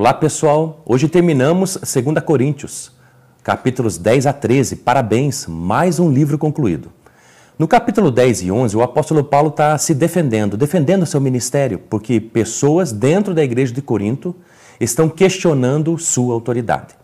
Olá pessoal, hoje terminamos 2 Coríntios, capítulos 10 a 13. Parabéns, mais um livro concluído. No capítulo 10 e 11, o apóstolo Paulo está se defendendo, defendendo seu ministério, porque pessoas dentro da igreja de Corinto estão questionando sua autoridade.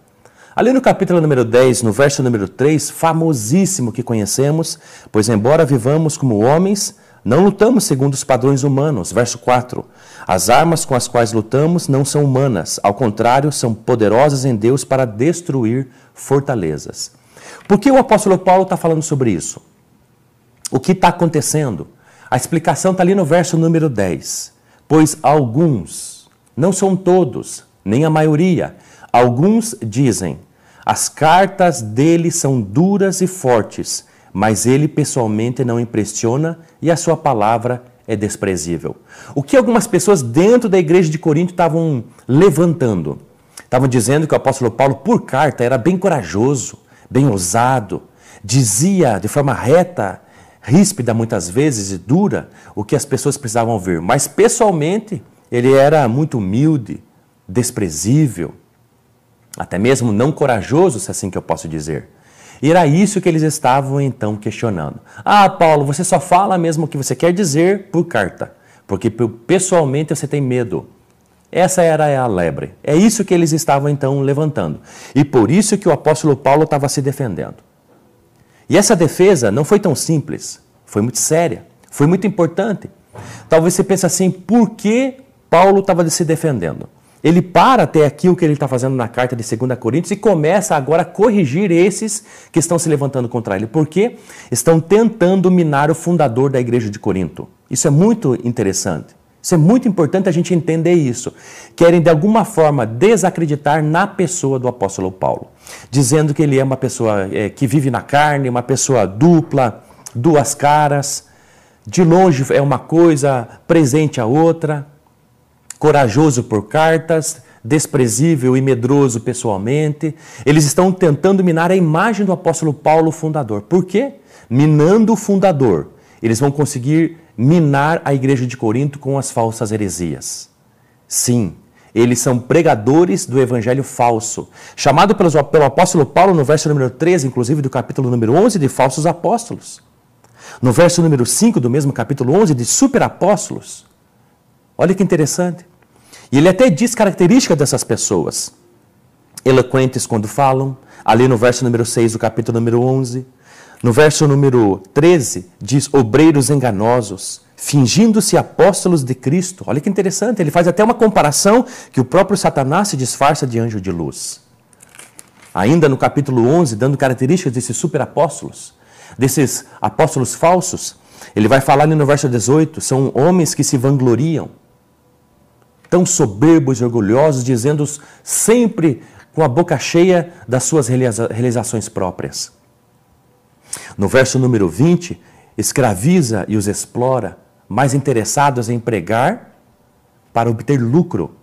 Ali no capítulo número 10, no verso número 3, famosíssimo que conhecemos, pois embora vivamos como homens, não lutamos segundo os padrões humanos. Verso 4. As armas com as quais lutamos não são humanas, ao contrário, são poderosas em Deus para destruir fortalezas. Por que o apóstolo Paulo está falando sobre isso? O que está acontecendo? A explicação está ali no verso número 10. Pois alguns, não são todos, nem a maioria, alguns dizem: as cartas dele são duras e fortes mas ele pessoalmente não impressiona e a sua palavra é desprezível. O que algumas pessoas dentro da igreja de Corinto estavam levantando? Estavam dizendo que o apóstolo Paulo, por carta, era bem corajoso, bem ousado, dizia de forma reta, ríspida muitas vezes e dura o que as pessoas precisavam ouvir, mas pessoalmente ele era muito humilde, desprezível, até mesmo não corajoso, se é assim que eu posso dizer. Era isso que eles estavam então questionando. Ah, Paulo, você só fala mesmo o que você quer dizer por carta, porque pessoalmente você tem medo. Essa era a lebre. É isso que eles estavam então levantando. E por isso que o apóstolo Paulo estava se defendendo. E essa defesa não foi tão simples, foi muito séria, foi muito importante. Talvez você pense assim, por que Paulo estava se defendendo? Ele para até aqui o que ele está fazendo na carta de 2 Coríntios e começa agora a corrigir esses que estão se levantando contra ele. Porque estão tentando minar o fundador da igreja de Corinto. Isso é muito interessante. Isso é muito importante a gente entender isso. Querem de alguma forma desacreditar na pessoa do apóstolo Paulo, dizendo que ele é uma pessoa é, que vive na carne, uma pessoa dupla, duas caras, de longe é uma coisa, presente a outra corajoso por cartas, desprezível e medroso pessoalmente. Eles estão tentando minar a imagem do apóstolo Paulo, fundador. Por quê? Minando o fundador, eles vão conseguir minar a igreja de Corinto com as falsas heresias. Sim, eles são pregadores do evangelho falso, chamado pelo, apóstolo Paulo no verso número 13, inclusive do capítulo número 11, de falsos apóstolos. No verso número 5 do mesmo capítulo 11, de superapóstolos. Olha que interessante. E ele até diz características dessas pessoas. Eloquentes quando falam, ali no verso número 6 do capítulo número 11. No verso número 13, diz obreiros enganosos, fingindo-se apóstolos de Cristo. Olha que interessante, ele faz até uma comparação que o próprio Satanás se disfarça de anjo de luz. Ainda no capítulo 11, dando características desses superapóstolos, desses apóstolos falsos, ele vai falar ali no verso 18, são homens que se vangloriam, tão soberbos e orgulhosos, dizendo sempre com a boca cheia das suas realizações próprias. No verso número 20, escraviza e os explora, mais interessados em pregar para obter lucro,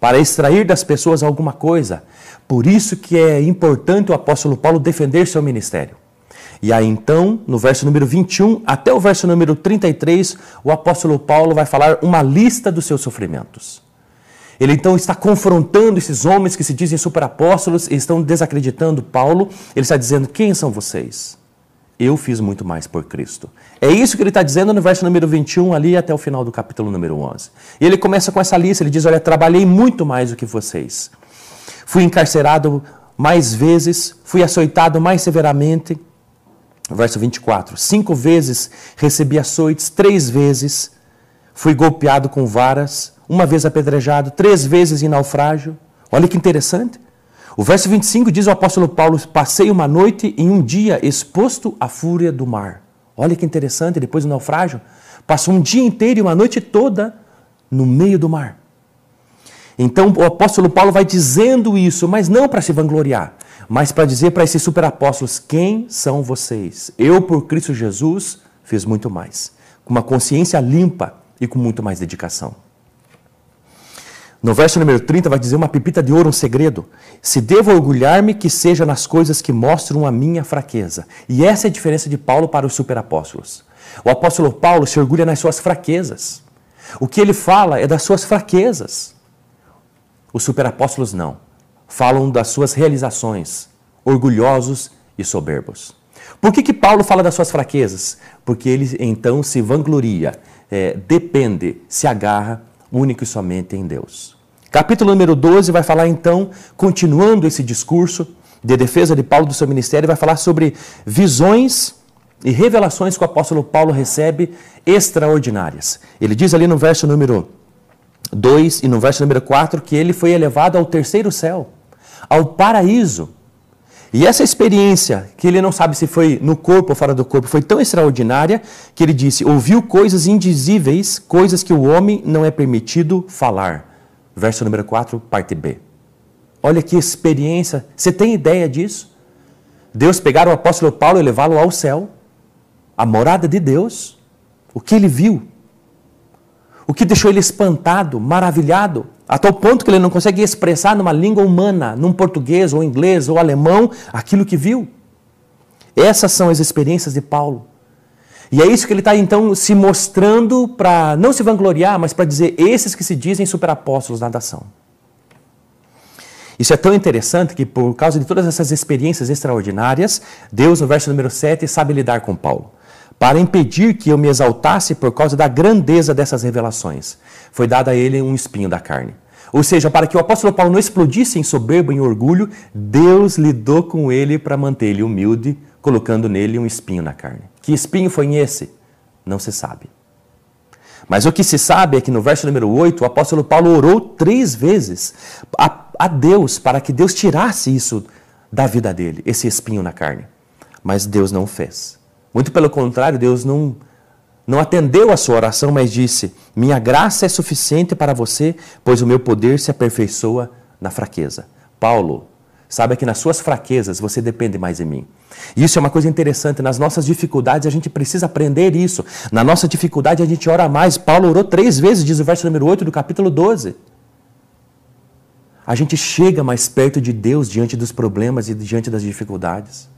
para extrair das pessoas alguma coisa. Por isso que é importante o apóstolo Paulo defender seu ministério. E aí então, no verso número 21 até o verso número 33, o apóstolo Paulo vai falar uma lista dos seus sofrimentos. Ele então está confrontando esses homens que se dizem superapóstolos e estão desacreditando Paulo. Ele está dizendo: Quem são vocês? Eu fiz muito mais por Cristo. É isso que ele está dizendo no verso número 21, ali até o final do capítulo número 11. E ele começa com essa lista: ele diz, Olha, trabalhei muito mais do que vocês. Fui encarcerado mais vezes, fui açoitado mais severamente Verso 24: Cinco vezes recebi açoites, três vezes fui golpeado com varas, uma vez apedrejado, três vezes em naufrágio. Olha que interessante. O verso 25 diz o apóstolo Paulo: Passei uma noite e um dia exposto à fúria do mar. Olha que interessante, depois do naufrágio, passou um dia inteiro e uma noite toda no meio do mar. Então o apóstolo Paulo vai dizendo isso, mas não para se vangloriar, mas para dizer para esses superapóstolos: quem são vocês? Eu, por Cristo Jesus, fiz muito mais. Com uma consciência limpa e com muito mais dedicação. No verso número 30 vai dizer uma pepita de ouro, um segredo. Se devo orgulhar-me, que seja nas coisas que mostram a minha fraqueza. E essa é a diferença de Paulo para os superapóstolos. O apóstolo Paulo se orgulha nas suas fraquezas. O que ele fala é das suas fraquezas. Os superapóstolos não. Falam das suas realizações, orgulhosos e soberbos. Por que, que Paulo fala das suas fraquezas? Porque ele então se vangloria, é, depende, se agarra único e somente em Deus. Capítulo número 12 vai falar então, continuando esse discurso de defesa de Paulo do seu ministério, vai falar sobre visões e revelações que o apóstolo Paulo recebe extraordinárias. Ele diz ali no verso número 2 e no verso número 4 que ele foi elevado ao terceiro céu, ao paraíso. E essa experiência, que ele não sabe se foi no corpo ou fora do corpo, foi tão extraordinária que ele disse: ouviu coisas indizíveis, coisas que o homem não é permitido falar. Verso número 4, parte B. Olha que experiência. Você tem ideia disso? Deus pegar o apóstolo Paulo e levá-lo ao céu, a morada de Deus. O que ele viu? O que deixou ele espantado, maravilhado, a tal ponto que ele não consegue expressar numa língua humana, num português ou inglês ou alemão, aquilo que viu. Essas são as experiências de Paulo. E é isso que ele está então se mostrando para não se vangloriar, mas para dizer esses que se dizem superapóstolos na nação. Isso é tão interessante que, por causa de todas essas experiências extraordinárias, Deus, no verso número 7, sabe lidar com Paulo para impedir que eu me exaltasse por causa da grandeza dessas revelações. Foi dado a ele um espinho da carne. Ou seja, para que o apóstolo Paulo não explodisse em soberba, em orgulho, Deus lidou com ele para manter ele humilde, colocando nele um espinho na carne. Que espinho foi esse? Não se sabe. Mas o que se sabe é que no verso número 8, o apóstolo Paulo orou três vezes a, a Deus para que Deus tirasse isso da vida dele, esse espinho na carne. Mas Deus não fez. Muito pelo contrário, Deus não, não atendeu a sua oração, mas disse: Minha graça é suficiente para você, pois o meu poder se aperfeiçoa na fraqueza. Paulo, saiba que nas suas fraquezas você depende mais de mim. Isso é uma coisa interessante. Nas nossas dificuldades a gente precisa aprender isso. Na nossa dificuldade a gente ora mais. Paulo orou três vezes, diz o verso número 8 do capítulo 12. A gente chega mais perto de Deus diante dos problemas e diante das dificuldades.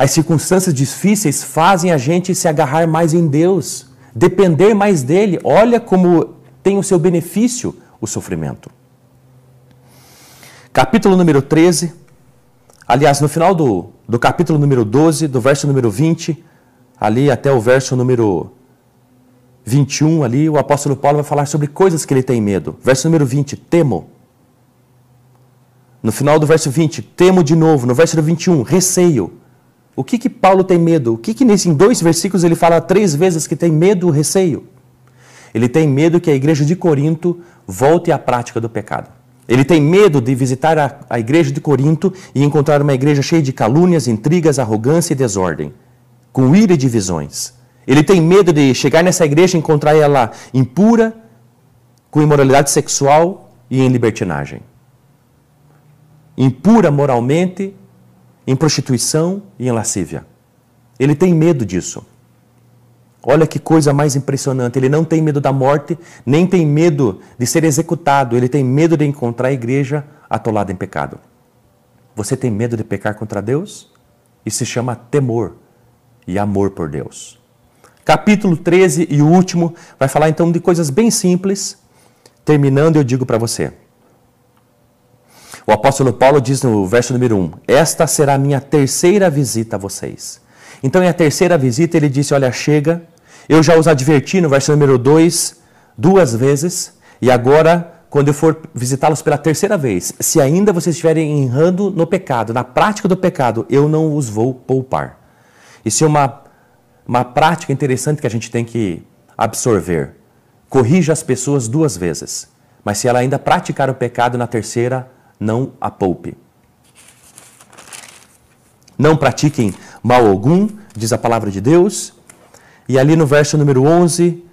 As circunstâncias difíceis fazem a gente se agarrar mais em Deus, depender mais dele. Olha como tem o seu benefício o sofrimento. Capítulo número 13. Aliás, no final do, do capítulo número 12, do verso número 20, ali até o verso número 21, ali, o apóstolo Paulo vai falar sobre coisas que ele tem medo. Verso número 20, temo. No final do verso 20, temo de novo. No verso 21, receio. O que, que Paulo tem medo? O que, que nesse, em dois versículos ele fala três vezes que tem medo, receio? Ele tem medo que a igreja de Corinto volte à prática do pecado. Ele tem medo de visitar a, a igreja de Corinto e encontrar uma igreja cheia de calúnias, intrigas, arrogância e desordem, com ira e divisões. Ele tem medo de chegar nessa igreja e encontrar ela impura, com imoralidade sexual e em libertinagem. Impura moralmente em prostituição e em lascívia. Ele tem medo disso. Olha que coisa mais impressionante. Ele não tem medo da morte, nem tem medo de ser executado. Ele tem medo de encontrar a igreja atolada em pecado. Você tem medo de pecar contra Deus? Isso se chama temor e amor por Deus. Capítulo 13 e o último vai falar então de coisas bem simples. Terminando, eu digo para você: o apóstolo Paulo diz no verso número 1: Esta será a minha terceira visita a vocês. Então, em a terceira visita, ele disse: Olha, chega, eu já os adverti no verso número 2 duas vezes, e agora, quando eu for visitá-los pela terceira vez, se ainda vocês estiverem errando no pecado, na prática do pecado, eu não os vou poupar. Isso é uma, uma prática interessante que a gente tem que absorver. Corrija as pessoas duas vezes, mas se ela ainda praticar o pecado na terceira, não a poupe. Não pratiquem mal algum, diz a palavra de Deus. E ali no verso número 11,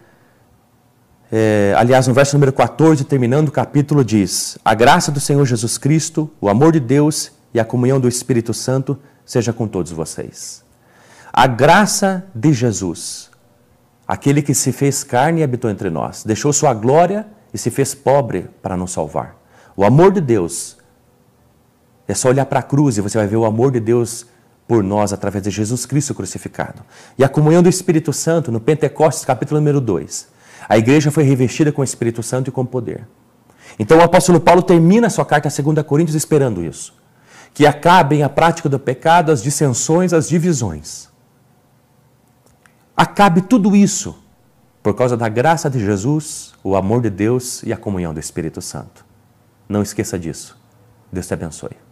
é, aliás, no verso número 14, terminando o capítulo, diz: A graça do Senhor Jesus Cristo, o amor de Deus e a comunhão do Espírito Santo seja com todos vocês. A graça de Jesus, aquele que se fez carne e habitou entre nós, deixou sua glória e se fez pobre para nos salvar. O amor de Deus é só olhar para a cruz e você vai ver o amor de Deus por nós através de Jesus Cristo crucificado. E a comunhão do Espírito Santo, no Pentecostes, capítulo número 2. A igreja foi revestida com o Espírito Santo e com poder. Então o apóstolo Paulo termina a sua carta a 2 Coríntios esperando isso. Que acabem a prática do pecado, as dissensões, as divisões. Acabe tudo isso por causa da graça de Jesus, o amor de Deus e a comunhão do Espírito Santo. Não esqueça disso. Deus te abençoe.